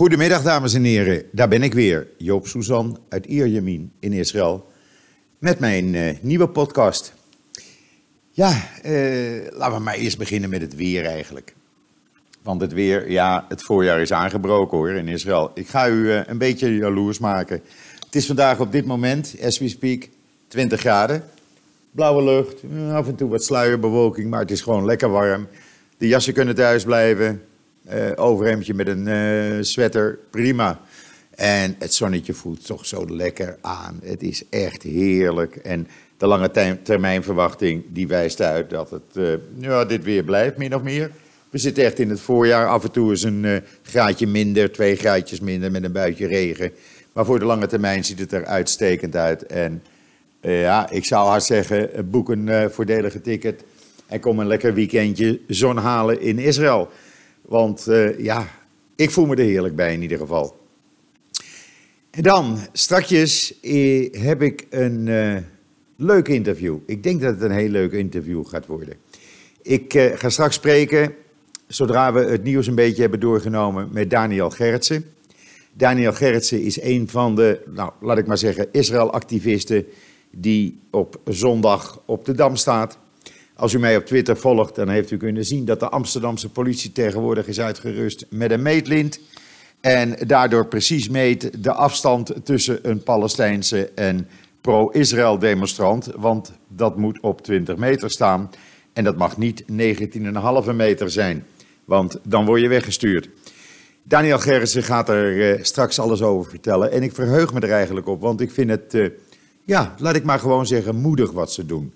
Goedemiddag, dames en heren. Daar ben ik weer, Joop Suzan uit Ierjemien in Israël. Met mijn uh, nieuwe podcast. Ja, uh, laten we maar eerst beginnen met het weer eigenlijk. Want het weer, ja, het voorjaar is aangebroken hoor in Israël. Ik ga u uh, een beetje jaloers maken. Het is vandaag op dit moment, as we speak, 20 graden. Blauwe lucht, af en toe wat sluierbewolking, maar het is gewoon lekker warm. De jassen kunnen thuis blijven, uh, overhemdje met een uh, sweater, prima. En het zonnetje voelt toch zo lekker aan. Het is echt heerlijk. En de lange termijn verwachting die wijst uit dat het uh, ja, dit weer blijft, min of meer. We zitten echt in het voorjaar. Af en toe is een graadje minder, twee graadjes minder met een buitje regen. Maar voor de lange termijn ziet het er uitstekend uit. En ja, ik zou hard zeggen, boek een voordelige ticket en kom een lekker weekendje zon halen in Israël. Want uh, ja, ik voel me er heerlijk bij in ieder geval. En dan, strakjes eh, heb ik een uh, leuk interview. Ik denk dat het een heel leuk interview gaat worden. Ik ga straks spreken, zodra we het nieuws een beetje hebben doorgenomen, met Daniel Gerritsen. Daniel Gerritsen is een van de, nou, laat ik maar zeggen, Israël-activisten die op zondag op de Dam staat. Als u mij op Twitter volgt, dan heeft u kunnen zien dat de Amsterdamse politie tegenwoordig is uitgerust met een meetlint. En daardoor precies meet de afstand tussen een Palestijnse en pro-Israël demonstrant. Want dat moet op 20 meter staan. En dat mag niet 19,5 meter zijn. Want dan word je weggestuurd. Daniel Gerritsen gaat er uh, straks alles over vertellen. En ik verheug me er eigenlijk op, want ik vind het, uh, ja, laat ik maar gewoon zeggen, moedig wat ze doen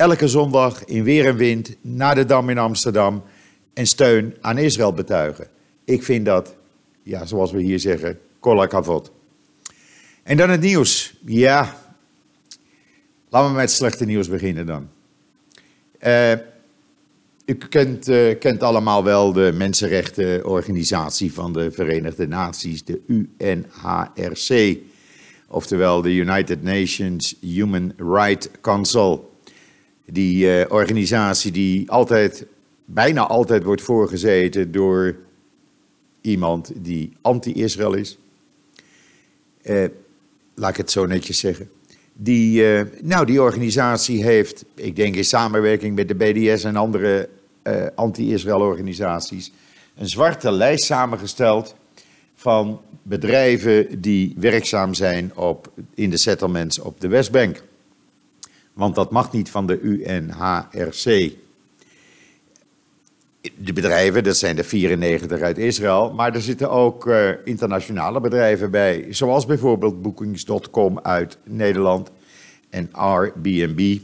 elke zondag in weer en wind naar de Dam in Amsterdam en steun aan Israël betuigen. Ik vind dat, ja, zoals we hier zeggen, kolakavot. En dan het nieuws. Ja, laten we met slechte nieuws beginnen dan. Uh, u kent, uh, kent allemaal wel de mensenrechtenorganisatie van de Verenigde Naties, de UNHRC, oftewel de United Nations Human Rights Council. Die uh, organisatie die altijd, bijna altijd wordt voorgezeten door iemand die anti-Israël is. Uh, laat ik het zo netjes zeggen. Die, uh, nou, die organisatie heeft, ik denk in samenwerking met de BDS en andere anti-Israël organisaties, een zwarte lijst samengesteld van bedrijven die werkzaam zijn op, in de settlements op de Westbank want dat mag niet van de UNHRC. De bedrijven, dat zijn de 94 uit Israël, maar er zitten ook uh, internationale bedrijven bij, zoals bijvoorbeeld Bookings.com uit Nederland en Airbnb,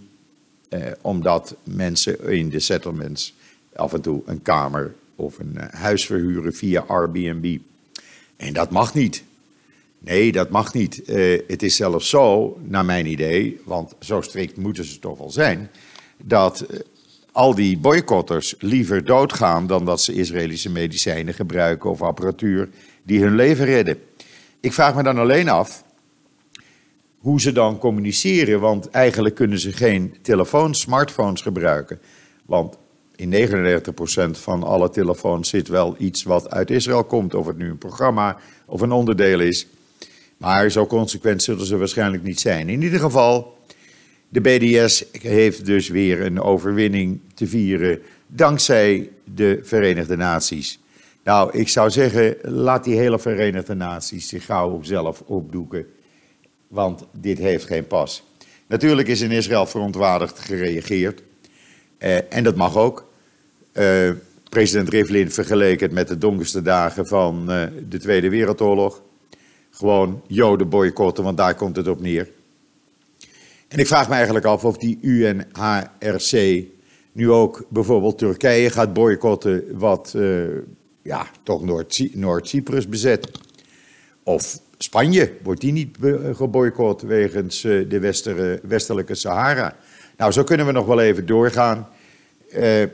eh, omdat mensen in de settlements af en toe een kamer of een uh, huis verhuren via Airbnb. En dat mag niet. Nee, dat mag niet. Uh, het is zelfs zo, naar mijn idee, want zo strikt moeten ze toch wel zijn, dat uh, al die boycotters liever doodgaan dan dat ze Israëlische medicijnen gebruiken of apparatuur die hun leven redden. Ik vraag me dan alleen af hoe ze dan communiceren, want eigenlijk kunnen ze geen telefoons, smartphones gebruiken. Want in 99% van alle telefoons zit wel iets wat uit Israël komt, of het nu een programma of een onderdeel is. Maar zo consequent zullen ze waarschijnlijk niet zijn. In ieder geval, de BDS heeft dus weer een overwinning te vieren dankzij de Verenigde Naties. Nou, ik zou zeggen, laat die hele Verenigde Naties zich gauw zelf opdoeken. Want dit heeft geen pas. Natuurlijk is in Israël verontwaardigd gereageerd. Eh, en dat mag ook. Eh, president Rivlin vergeleek het met de donkerste dagen van uh, de Tweede Wereldoorlog gewoon Joden boycotten, want daar komt het op neer. En ik vraag me eigenlijk af of die UNHRC nu ook bijvoorbeeld Turkije gaat boycotten, wat uh, ja, toch Noord-Cyprus bezet. Of Spanje, wordt die niet geboycott wegens uh, de westelijke Sahara? Nou, zo kunnen we nog wel even doorgaan. Uh,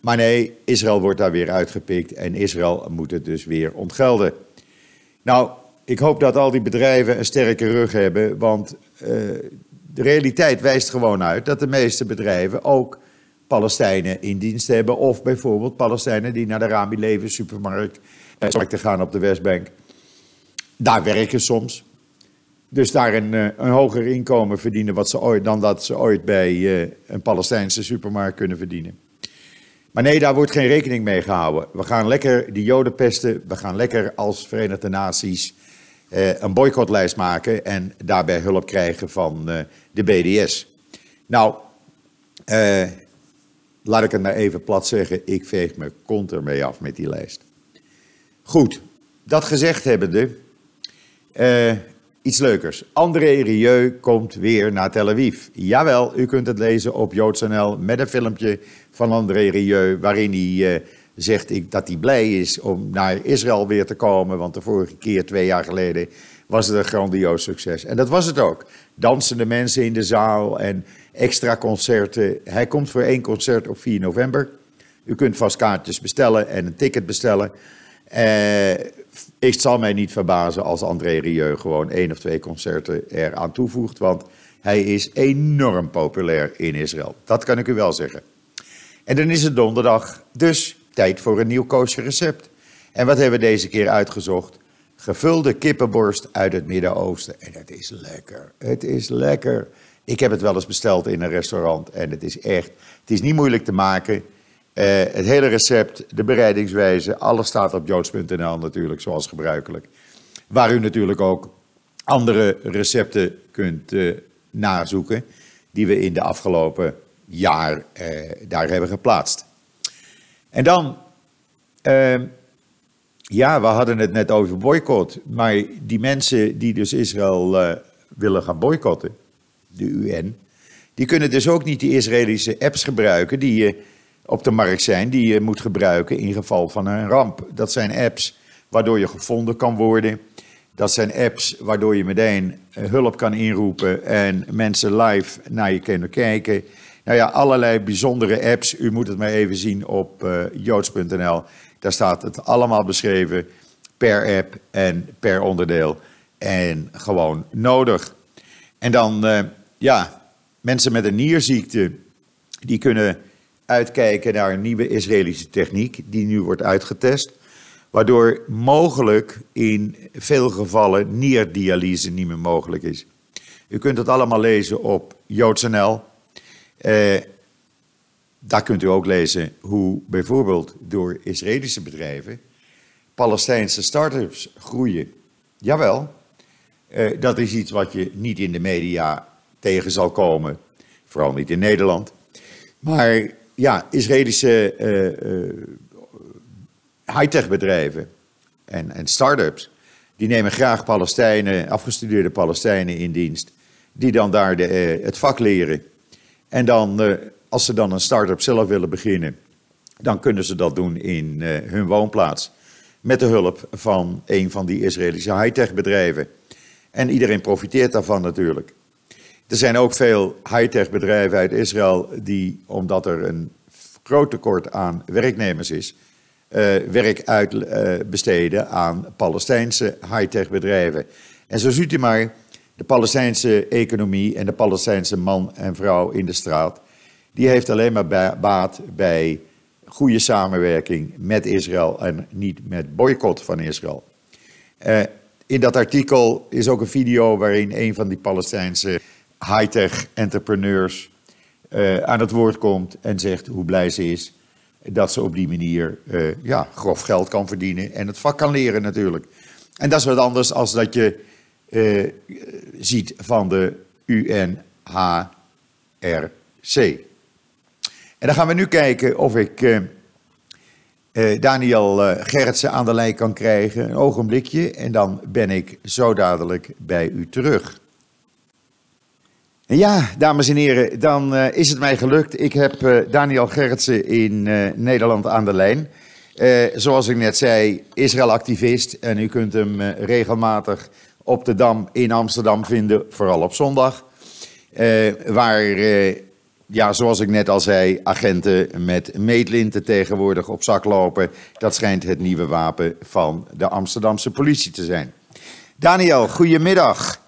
maar nee, Israël wordt daar weer uitgepikt en Israël moet het dus weer ontgelden. Nou, ik hoop dat al die bedrijven een sterke rug hebben, want uh, de realiteit wijst gewoon uit dat de meeste bedrijven ook Palestijnen in dienst hebben. Of bijvoorbeeld Palestijnen die naar de Rami Leven supermarkt te gaan op de Westbank. Daar werken soms. Dus daar een, een hoger inkomen verdienen wat ze ooit, dan dat ze ooit bij een Palestijnse supermarkt kunnen verdienen. Maar nee, daar wordt geen rekening mee gehouden. We gaan lekker die Joden pesten. We gaan lekker als Verenigde Naties eh, een boycottlijst maken en daarbij hulp krijgen van eh, de BDS. Nou, eh, laat ik het maar even plat zeggen. Ik veeg me kont ermee af met die lijst. Goed, dat gezegd hebbende, iets leukers. André Rieu komt weer naar Tel Aviv. Jawel, u kunt het lezen op JoodsNL met een filmpje van André Rieu... waarin hij zegt dat hij blij is om naar Israël weer te komen... want de vorige keer, twee jaar geleden, was het een grandioos succes. En dat was het ook. Dansende mensen in de zaal en extra concerten. Hij komt voor één concert op 4 november. U kunt vast kaartjes bestellen en een ticket bestellen... Uh, ik zal mij niet verbazen als André Rieu gewoon één of twee concerten eraan toevoegt, want hij is enorm populair in Israël. Dat kan ik u wel zeggen. En dan is het donderdag, dus tijd voor een nieuw koosje recept. En wat hebben we deze keer uitgezocht? Gevulde kippenborst uit het Midden-Oosten. En het is lekker. Het is lekker. Ik heb het wel eens besteld in een restaurant en het is echt. Het is niet moeilijk te maken. Uh, het hele recept, de bereidingswijze, alles staat op joods.nl natuurlijk, zoals gebruikelijk. Waar u natuurlijk ook andere recepten kunt uh, nazoeken, die we in de afgelopen jaar uh, daar hebben geplaatst. En dan, ehm, ja, we hadden het net over boycott, maar die mensen die dus Israël willen gaan boycotten, de UN, die kunnen dus ook niet die Israëlische apps gebruiken die je op de markt zijn die je moet gebruiken in geval van een ramp. Dat zijn apps waardoor je gevonden kan worden. Dat zijn apps waardoor je meteen eh, hulp kan inroepen en mensen live naar je kunnen kijken. Nou ja, allerlei bijzondere apps. U moet het maar even zien op uh, joods.nl. Daar staat het allemaal beschreven per app en per onderdeel. En gewoon nodig. En dan, uh, ja, mensen met een nierziekte, die kunnen uitkijken naar een nieuwe Israëlische techniek die nu wordt uitgetest. Waardoor mogelijk in veel gevallen nierdialyse niet meer mogelijk is. U kunt het allemaal lezen op joods.nl. Eh, daar kunt u ook lezen hoe bijvoorbeeld door Israëlische bedrijven Palestijnse start-ups groeien. Jawel, eh, dat is iets wat je niet in de media tegen zal komen, vooral niet in Nederland. Maar ja, Israëlische uh, uh, high-tech bedrijven en, en start-ups, die nemen graag Palestijnen, afgestudeerde Palestijnen in dienst, die dan daar de, uh, het vak leren. En dan, als ze dan een start-up zelf willen beginnen, dan kunnen ze dat doen in hun woonplaats. Met de hulp van een van die Israëlische high-tech bedrijven. En iedereen profiteert daarvan natuurlijk. Er zijn ook veel high-tech bedrijven uit Israël die, omdat er een groot tekort aan werknemers is, uh, werk uitbesteden aan Palestijnse high-tech bedrijven. En zo ziet u maar, de Palestijnse economie en de Palestijnse man en vrouw in de straat, die heeft alleen maar baat bij goede samenwerking met Israël en niet met boycott van Israël. Uh, in dat artikel is ook een video waarin een van die Palestijnse high-tech entrepreneurs uh, aan het woord komt en zegt hoe blij ze is dat ze op die manier uh, ja, grof geld kan verdienen en het vak kan leren natuurlijk. En dat is wat anders als dat je uh, ziet van de UNHRC. En dan gaan we nu kijken of ik Daniel Gerritsen aan de lijn kan krijgen. Een ogenblikje en dan ben ik zo dadelijk bij u terug. Ja, dames en heren, dan is het mij gelukt. Ik heb Daniel Gerritsen in Nederland aan de lijn. zoals ik net zei, Israël-activist. En u kunt hem regelmatig op de Dam in Amsterdam vinden, vooral op zondag. waar, ja, zoals ik net al zei, agenten met meetlinten tegenwoordig op zak lopen. Dat schijnt het nieuwe wapen van de Amsterdamse politie te zijn. Daniel, goedemiddag.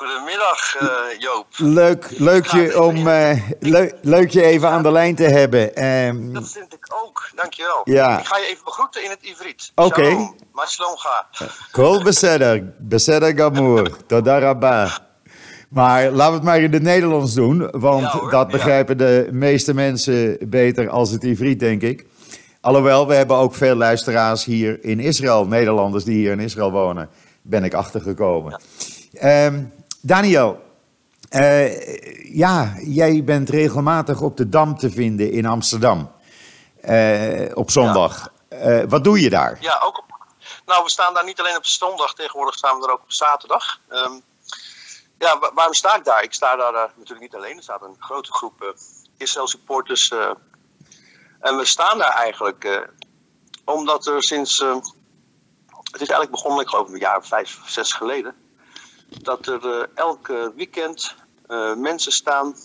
Goedemiddag, uh, Joop. Leuk, leuk je om uh, leuk, leuk je even aan de lijn te hebben. Um, dat vind ik ook. dankjewel. Ja. Ik ga je even begroeten in het Ivriet. Oké. Mashalom ga. Kol beseder, beseder gamour, toda rabba. Maar laten we het maar in het Nederlands doen, want Ja, hoor, dat ja. begrijpen de meeste mensen beter als het Ivriet, denk ik. Alhoewel, we hebben ook veel luisteraars hier in Israël, Nederlanders die hier in Israël wonen, ben ik achtergekomen. Ehm, Daniel, eh, ja, jij bent regelmatig op de Dam te vinden in Amsterdam eh, op zondag. Eh, wat doe je daar? Ja, ook op. Nou, we staan daar niet alleen op zondag, tegenwoordig staan we er ook op zaterdag. Ehm, ja, wa- waarom sta ik daar? Ik sta daar natuurlijk niet alleen. Er staat een grote groep Israël supporters. en we staan daar eigenlijk omdat er sinds. het is eigenlijk begonnen, ik geloof een jaar of vijf, zes geleden. Dat er eh, elke weekend eh, mensen staan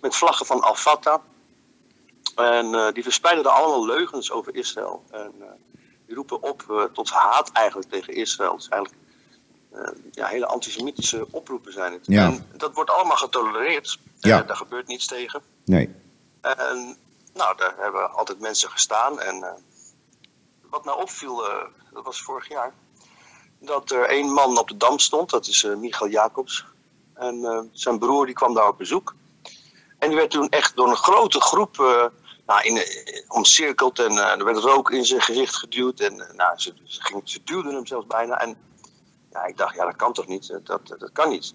met vlaggen van Al-Fatah. En eh, die verspreiden er allemaal leugens over Israël. En die roepen op tot haat eigenlijk tegen Israël. Het is eigenlijk ja, hele antisemitische oproepen zijn het. Ja. En dat wordt allemaal getolereerd. Ja. Daar gebeurt niets tegen. Nee. En nou, daar hebben altijd mensen gestaan. En wat nou opviel, dat was vorig jaar, dat er één man op de dam stond, dat is eh, Michael Jacobs. En eh, zijn broer die kwam daar op bezoek. En die werd toen echt door een grote groep eh, nou, in, omcirkeld en er werd rook in zijn gezicht geduwd. En nou, ze, ging, ze duwden hem zelfs bijna. En ja, ik dacht, ja, dat kan toch niet? Dat, dat kan niet.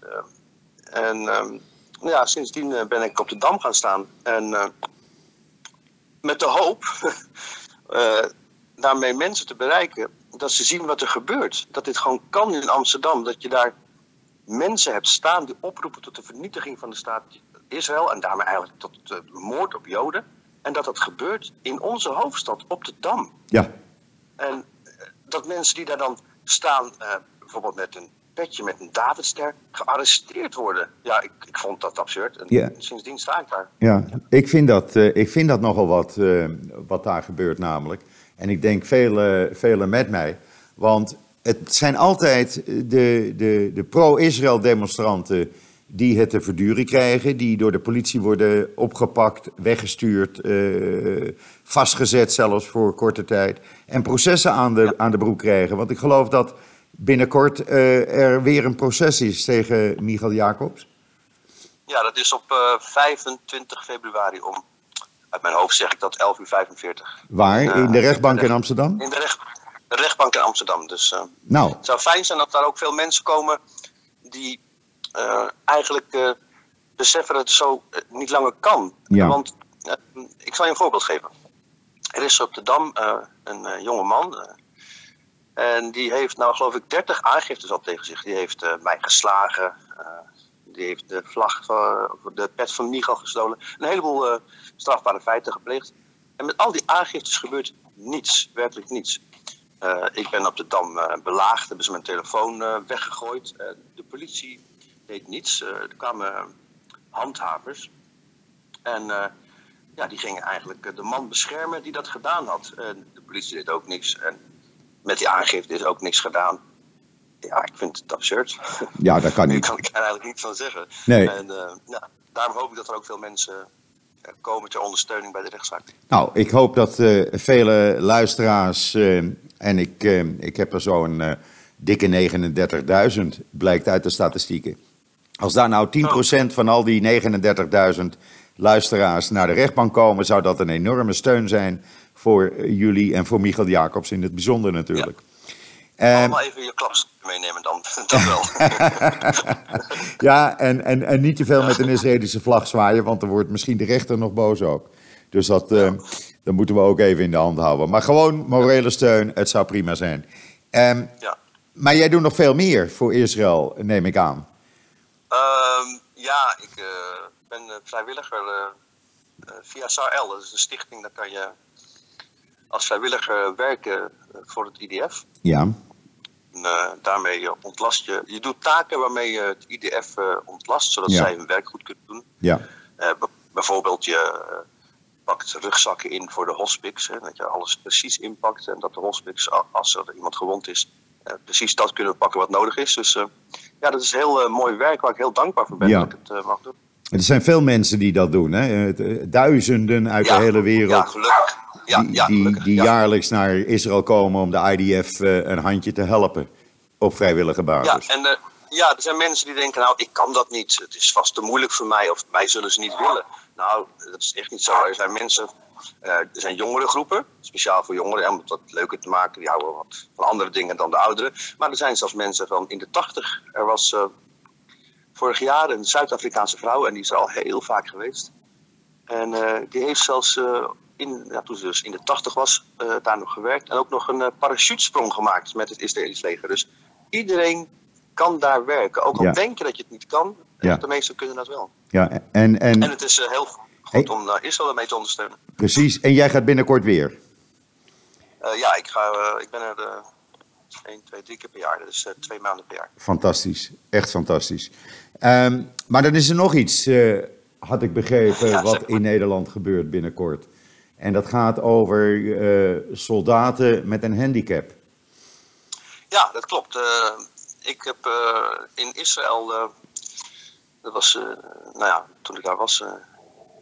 En ehm, ja, sindsdien ben ik op de dam gaan staan. En met de hoop daarmee mensen te bereiken dat ze zien wat er gebeurt. Dat dit gewoon kan in Amsterdam. Dat je daar mensen hebt staan die oproepen tot de vernietiging van de staat Israël. En daarmee eigenlijk tot de moord op Joden. En dat dat gebeurt in onze hoofdstad, op de Dam. Ja. En eh, dat mensen die daar dan staan, eh, bijvoorbeeld met een petje met een Davidster, gearresteerd worden. Ja, ik, ik vond dat absurd. En sindsdien sta ik daar. Ja, ik vind dat, eh, ik vind dat nogal wat, wat daar gebeurt namelijk. En ik denk velen velen met mij. Want het zijn altijd de, de, de pro-Israël demonstranten die het te verduren krijgen. Die door de politie worden opgepakt, weggestuurd, eh, vastgezet zelfs voor korte tijd. En processen aan de, aan de broek krijgen. Want ik geloof dat binnenkort eh, er weer een proces is tegen Michael Jacobs. Ja, dat is op eh, 25 februari om, uit mijn hoofd zeg ik dat, 11 uur 45. Waar? In de rechtbank in Amsterdam? In de, recht, de rechtbank in Amsterdam. Dus eh, Nou, het zou fijn zijn dat daar ook veel mensen komen die eh, eigenlijk eh, beseffen dat het zo eh, niet langer kan. Ja. Want eh, ik zal je een voorbeeld geven. Er is op de Dam eh, een eh, jonge man. eh, en die heeft nou geloof ik 30 aangiftes al tegen zich. Die heeft eh, mij geslagen. eh, die heeft de vlag, of de pet van Michal gestolen. Een heleboel eh, strafbare feiten gepleegd. En met al die aangiftes gebeurt niets. Werkelijk niets. Eh, ik ben op de Dam eh, belaagd. Hebben ze mijn telefoon eh, weggegooid. Eh, de politie deed niets. Eh, er kwamen eh, handhavers. En eh, ja, die gingen eigenlijk eh, de man beschermen die dat gedaan had. De politie deed ook niks. En met die aangifte is ook niks gedaan. Ja, ik vind het absurd. ja, dat kan Daar niet. kan ik er eigenlijk niet van zeggen. Nee. En ja, daarom hoop ik dat er ook veel mensen eh, komen ter ondersteuning bij de rechtszaak. Nou, ik hoop dat eh, vele luisteraars, en ik, ik heb er zo'n dikke 39.000, blijkt uit de statistieken. Als daar nou 10% van al die 39.000 luisteraars naar de rechtbank komen, zou dat een enorme steun zijn voor jullie en voor Michael Jacobs in het bijzonder natuurlijk. Allemaal even je klaps meenemen dan. dat wel. ja, en, en, en niet te veel met een Israëlische vlag zwaaien, want dan wordt misschien de rechter nog boos ook. Dus dat, eh, dat moeten we ook even in de hand houden. Maar gewoon morele steun, het zou prima zijn. Ehm, ja. maar jij doet nog veel meer voor Israël, neem ik aan. Ehm, ja, ik eh, ben eh, vrijwilliger eh, via SARL. Dat is een stichting, daar kan je als vrijwilliger werken voor het IDF. Ja, En, eh, daarmee eh, ontlast je. Je doet taken waarmee je het IDF eh, ontlast, zodat Ja. zij hun werk goed kunnen doen. ja, bijvoorbeeld, je pakt rugzakken in voor de hospice. Hè, dat je alles precies inpakt. En dat de hospice, als er iemand gewond is, eh, precies dat kunnen pakken wat nodig is. Dus ja, dat is heel mooi werk waar ik heel dankbaar voor ben Ja. dat ik het mag doen. er zijn veel mensen die dat doen. Hè? Duizenden uit Ja, de hele wereld. Ja, gelukkig. Ja, die, ja, die, die ja. jaarlijks naar Israël komen om de IDF eh, een handje te helpen. Op vrijwillige Ja, basis. en eh, ja, er zijn mensen die denken, nou, ik kan dat niet. Het is vast te moeilijk voor mij of mij zullen ze niet willen. Nou, dat is echt niet zo. Er zijn mensen, eh, er zijn jongere groepen, speciaal voor jongeren, om wat leuker te maken. Die houden wat van andere dingen dan de ouderen. Maar er zijn zelfs mensen van in de tachtig. Er was eh, vorig jaar een Zuid-Afrikaanse vrouw en die is er al heel vaak geweest. En die heeft zelfs, in, ja, toen ze dus in de tachtig was, eh, daar nog gewerkt. En ook nog een eh, parachutesprong gemaakt met het Israëlisch leger. Dus iedereen kan daar werken. Ook al Ja. denk je dat je het niet kan, eh, Ja. de meesten kunnen dat wel. Ja, en, en En het is heel goed Hey. om uh, Israël ermee te ondersteunen. precies. En jij gaat binnenkort weer. Ja, ik, ga, ik ben er uh, 1, 2, 3 keer per jaar. Dus uh, twee maanden per jaar. Fantastisch. Echt fantastisch. Ehm, maar dan is er nog iets, had ik begrepen, wat in Nederland gebeurt binnenkort. En dat gaat over eh, soldaten met een handicap. Ja, dat klopt. Eh, ik heb eh, in Israël, dat was, nou ja, toen ik daar was,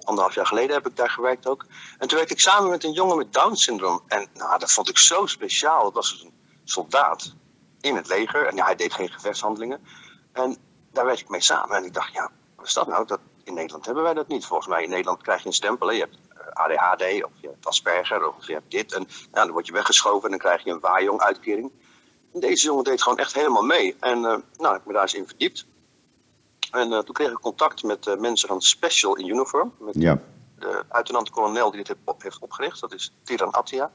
anderhalf jaar geleden heb ik daar gewerkt ook. En toen werkte ik samen met een jongen met Down syndroom. En nou, dat vond ik zo speciaal. Het was dus een soldaat in het leger. En hij deed geen gevechtshandelingen. En daar werkte ik mee samen. En ik dacht, ja, wat is dat nou? Dat, in Nederland hebben wij dat niet. Volgens mij in Nederland krijg je een stempel. Hè? Je hebt ADHD of je hebt Asperger of je hebt dit. En ja, dan word je weggeschoven en dan krijg je een waaijong-uitkering. En deze jongen deed gewoon echt helemaal mee. En uh, nou, ik heb me daar eens in verdiept. En uh, toen kreeg ik contact met uh, mensen van Special in Uniform. Met Ja. de luitenant-kolonel die dit heeft opgericht. Dat is Tiran Attia.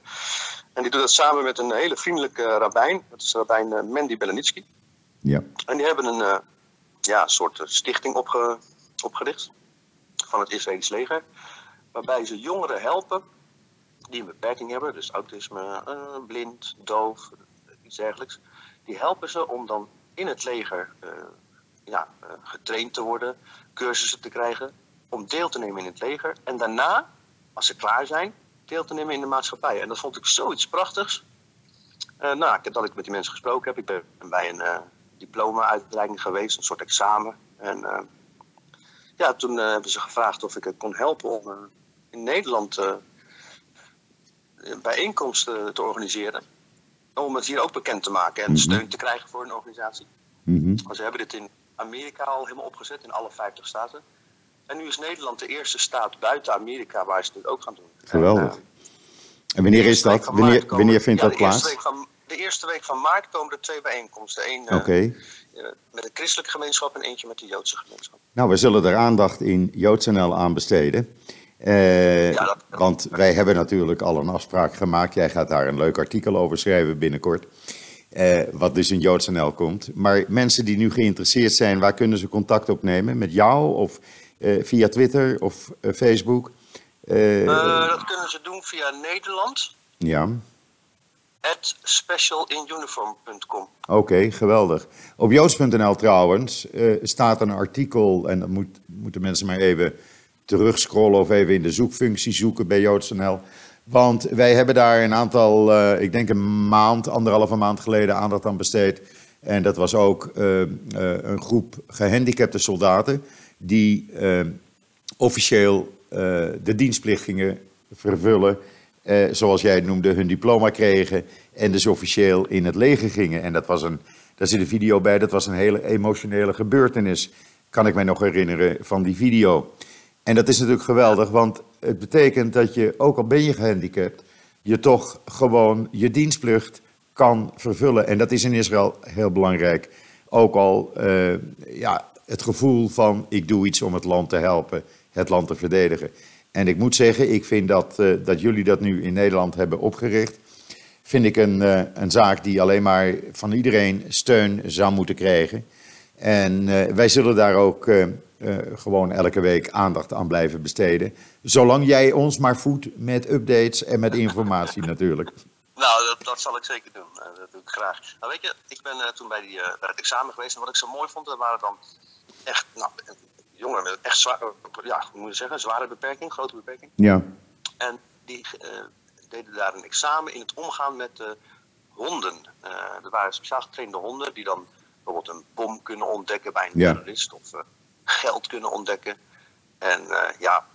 En die doet dat samen met een hele vriendelijke rabbijn. Dat is rabbijn Mandy Belenitsky. Ja. En die hebben een ja, soort stichting opge opgericht. Van het Israëlisch leger. Waarbij ze jongeren helpen die een beperking hebben. Dus autisme, uh, blind, doof, iets dergelijks. Die helpen ze om dan in het leger uh, ja, uh, getraind te worden, cursussen te krijgen, om deel te nemen in het leger. En daarna, als ze klaar zijn, deel te nemen in de maatschappij. En dat vond ik zoiets prachtigs. Nou, dat ik met die mensen gesproken heb. Ik ben bij een diploma-uitreiking geweest, een soort examen. En ja, toen hebben ze gevraagd of ik het kon helpen om in Nederland bijeenkomsten te organiseren. Om het hier ook bekend te maken en mm -hmm. steun te krijgen voor een organisatie. Mm -hmm. Ze hebben dit in Amerika al helemaal opgezet, in alle 50 staten. En nu is Nederland de eerste staat buiten Amerika waar ze dit ook gaan doen. Geweldig. En, uh, en wanneer is dat? Wanneer, wanneer vindt ja, dat plaats? De eerste week van maart komen er twee bijeenkomsten. Eén. Okay. uh, met de christelijke gemeenschap en eentje met de Joodse gemeenschap. Nou, we zullen er aandacht in JoodsNL aan besteden. Uh, ja, dat, want wij hebben natuurlijk al een afspraak gemaakt. Jij gaat daar een leuk artikel over schrijven binnenkort. Uh, wat dus in JoodsNL komt. Maar mensen die nu geïnteresseerd zijn, waar kunnen ze contact opnemen? Met jou of uh, via Twitter of Facebook? dat kunnen ze doen via Nederland. Ja. At specialinuniform.com. Oké, okay, geweldig. Op joods.nl trouwens staat een artikel, en dat moet, moeten mensen maar even terugscrollen of even in de zoekfunctie zoeken bij joods.nl. Want wij hebben daar een aantal, uh, ik denk een maand, anderhalve maand geleden aandacht aan besteed. En dat was ook uh, uh, een groep gehandicapte soldaten die officieel de dienstplicht gingen vervullen. zoals jij het noemde, hun diploma kregen en dus officieel in het leger gingen. En dat was een, daar zit een video bij, dat was een hele emotionele gebeurtenis, kan ik mij nog herinneren van die video. En dat is natuurlijk geweldig, want het betekent dat je, ook al ben je gehandicapt, je toch gewoon je dienstplicht kan vervullen. En dat is in Israël heel belangrijk. Ook al uh, ja, het gevoel van ik doe iets om het land te helpen, het land te verdedigen. En ik moet zeggen, ik vind dat, uh, dat jullie dat nu in Nederland hebben opgericht, vind ik een, uh, een zaak die alleen maar van iedereen steun zou moeten krijgen. En wij zullen daar ook uh, gewoon elke week aandacht aan blijven besteden. Zolang jij ons maar voedt met updates en met informatie natuurlijk. Nou, dat, dat, zal ik zeker doen. Uh, dat doe ik graag. Nou, weet je, ik ben uh, toen bij, die, bij het examen geweest en wat ik zo mooi vond, dat waren dan echt, nou, jongeren met echt zwaar, ja, hoe moet je zeggen, zware beperking, grote beperking. Ja. En die deden daar een examen in het omgaan met honden. er waren speciaal getrainde honden die dan bijvoorbeeld een bom kunnen ontdekken bij een Ja. terrorist of geld kunnen ontdekken. En uh, ja,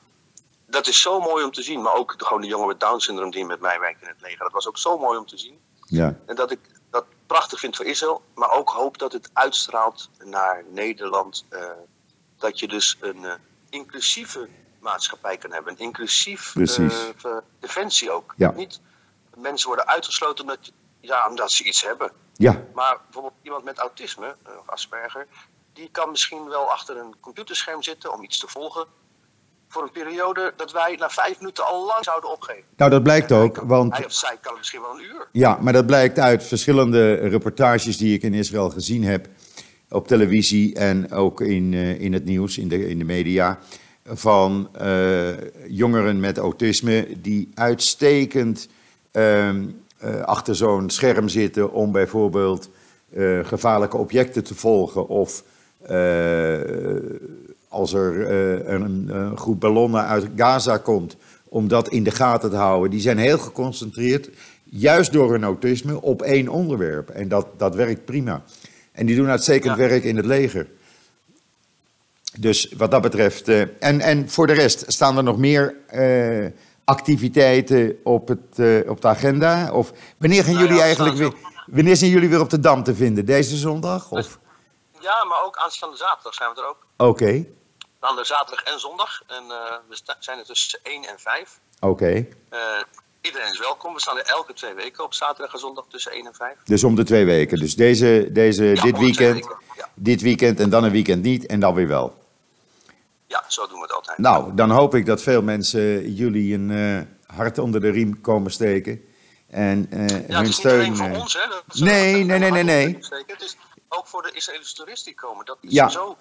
dat is zo mooi om te zien. Maar ook de, gewoon de jongen met Down syndroom die met mij werkt in het leger. Dat was ook zo mooi om te zien. Ja, En dat ik dat prachtig vind voor Israël. Maar ook hoop dat het uitstraalt naar Nederland. eh, dat je dus een eh, inclusieve maatschappij kan hebben. Een inclusief eh, defensie ook. Ja. Niet mensen worden uitgesloten omdat, je- ja, omdat ze iets hebben. ja, Maar bijvoorbeeld iemand met autisme eh, of Asperger, die kan misschien wel achter een computerscherm zitten om iets te volgen. Voor een periode dat wij na vijf minuten al lang zouden opgeven. nou dat blijkt ook, kan- want Hij of zij kan misschien wel een uur. Ja, maar dat blijkt uit verschillende reportages die ik in Israël gezien heb. Op televisie en ook in, eh, in het nieuws, in de, in de media. Van eh, jongeren met autisme die uitstekend ehm, eh, achter zo'n scherm zitten om bijvoorbeeld eh, gevaarlijke objecten te volgen. Of eh, als er eh, een, een groep ballonnen uit Gaza komt, om dat in de gaten te houden. Die zijn heel geconcentreerd, juist door hun autisme, op één onderwerp. En dat, dat werkt prima. En die doen uitstekend Ja. werk in het leger. Dus wat dat betreft. eh, en, en voor de rest, staan er nog meer eh, activiteiten op, het, eh, op de agenda? Of wanneer gaan Nou jullie ja, eigenlijk weer. Wanneer zijn jullie weer op de dam te vinden? Deze zondag? Of? Ja, maar ook aanstaande zaterdag zijn we er ook. Oké, Aanstaande zaterdag en zondag. En eh, we zijn er tussen 1 en 5. oké. Eh, iedereen is welkom. We staan er elke twee weken op zaterdag en zondag tussen 1 en 5. Dus om de twee weken. Dus deze, deze, Ja, dit weekend, Ja. dit weekend en dan een weekend niet en dan weer wel. Ja, zo doen we het altijd. Nou, dan hoop ik dat veel mensen jullie een eh, hart onder de riem komen steken. En eh, Ja, hun is niet steun. alleen voor eh, ons, hè. Dat Nee, nee, nee, nee, nee. Het is ook voor de Israëlische toeristen die komen. Dat is Ja. zo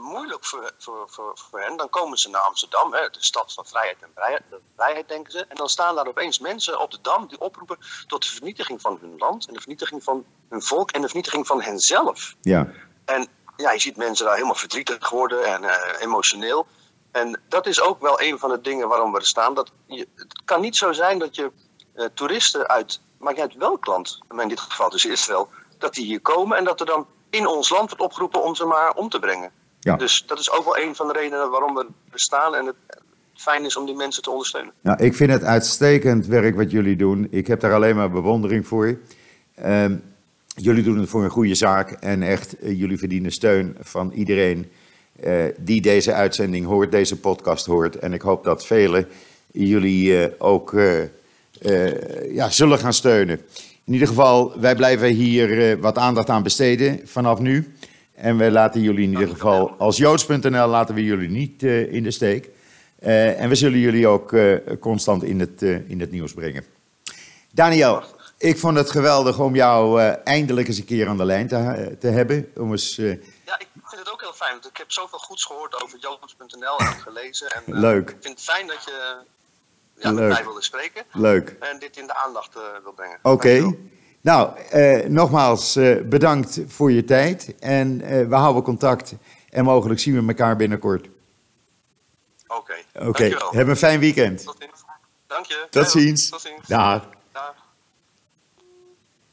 moeilijk voor, voor, voor, voor hen. Dan komen ze naar Amsterdam, hè, de stad van vrijheid en vrijheid, de vrijheid, denken ze. En dan staan daar opeens mensen op de Dam die oproepen tot de vernietiging van hun land. En de vernietiging van hun volk en de vernietiging van henzelf. Ja, En ja, je ziet mensen daar helemaal verdrietig worden en eh, emotioneel. En dat is ook wel een van de dingen waarom we er staan. Dat je, het kan niet zo zijn dat je eh, toeristen uit, maakt niet uit welk land, maar in dit geval dus Israël, dat die hier komen en dat er dan in ons land wordt opgeroepen om ze maar om te brengen. Ja. Dus dat is ook wel een van de redenen waarom we er staan en het fijn is om die mensen te ondersteunen. nou, ik vind het uitstekend werk wat jullie doen. Ik heb daar alleen maar bewondering voor. Ehm, jullie doen het voor een goede zaak en echt, eh, jullie verdienen steun van iedereen eh, die deze uitzending hoort, deze podcast hoort. En ik hoop dat velen jullie eh, ook ja, zullen gaan steunen. In ieder geval, wij blijven hier wat aandacht aan besteden vanaf nu. En wij laten jullie in ieder geval, als joods.nl laten we jullie niet in de steek. En we zullen jullie ook constant in het, in het nieuws brengen. Daniel, ik vond het geweldig om jou eh, eindelijk eens een keer aan de lijn te, te hebben. Om eens, eh, Ja, ik vind het ook heel fijn, want ik heb zoveel goeds gehoord over joods.nl en gelezen. En, eh, Leuk. Ik vind het fijn dat je ja, Leuk. met mij wilde spreken. leuk. en dit in de aandacht eh, wil brengen. Oké. Dankjewel. Nou, eh, nogmaals eh, bedankt voor je tijd. En eh, we houden contact. En mogelijk zien we elkaar binnenkort. Oké. Oké, Dankjewel. heb een fijn weekend. Tot ziens. Dank je. Tot ziens. Tot ziens. Dag.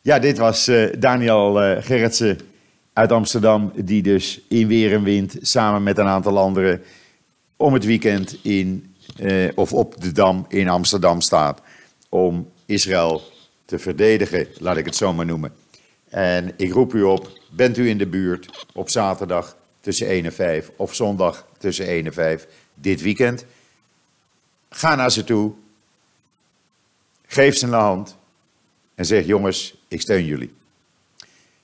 Ja, dit was eh, Daniel eh, Gerritsen uit Amsterdam, die dus in weer en wind samen met een aantal anderen om het weekend in, eh, of op de Dam in Amsterdam staat om Israël te verdedigen, laat ik het zo maar noemen. En ik roep u op, bent u in de buurt op zaterdag tussen 1 en 5 of zondag tussen 1 en 5 dit weekend? Ga naar ze toe, geef ze een hand en zeg: Jongens, ik steun jullie.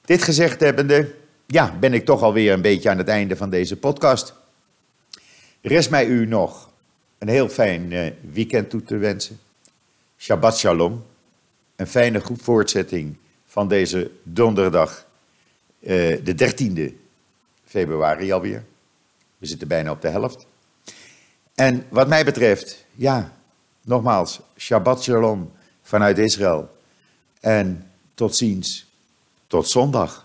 Dit gezegd hebbende, ja, ben ik toch alweer een beetje aan het einde van deze podcast. Rest mij u nog een heel fijn eh, weekend toe te wensen. Shabbat shalom. Een fijne goed voortzetting van deze donderdag, eh, de 13e februari alweer. We zitten bijna op de helft. En wat mij betreft, ja, nogmaals, Shabbat shalom vanuit Israël. En tot ziens, tot zondag.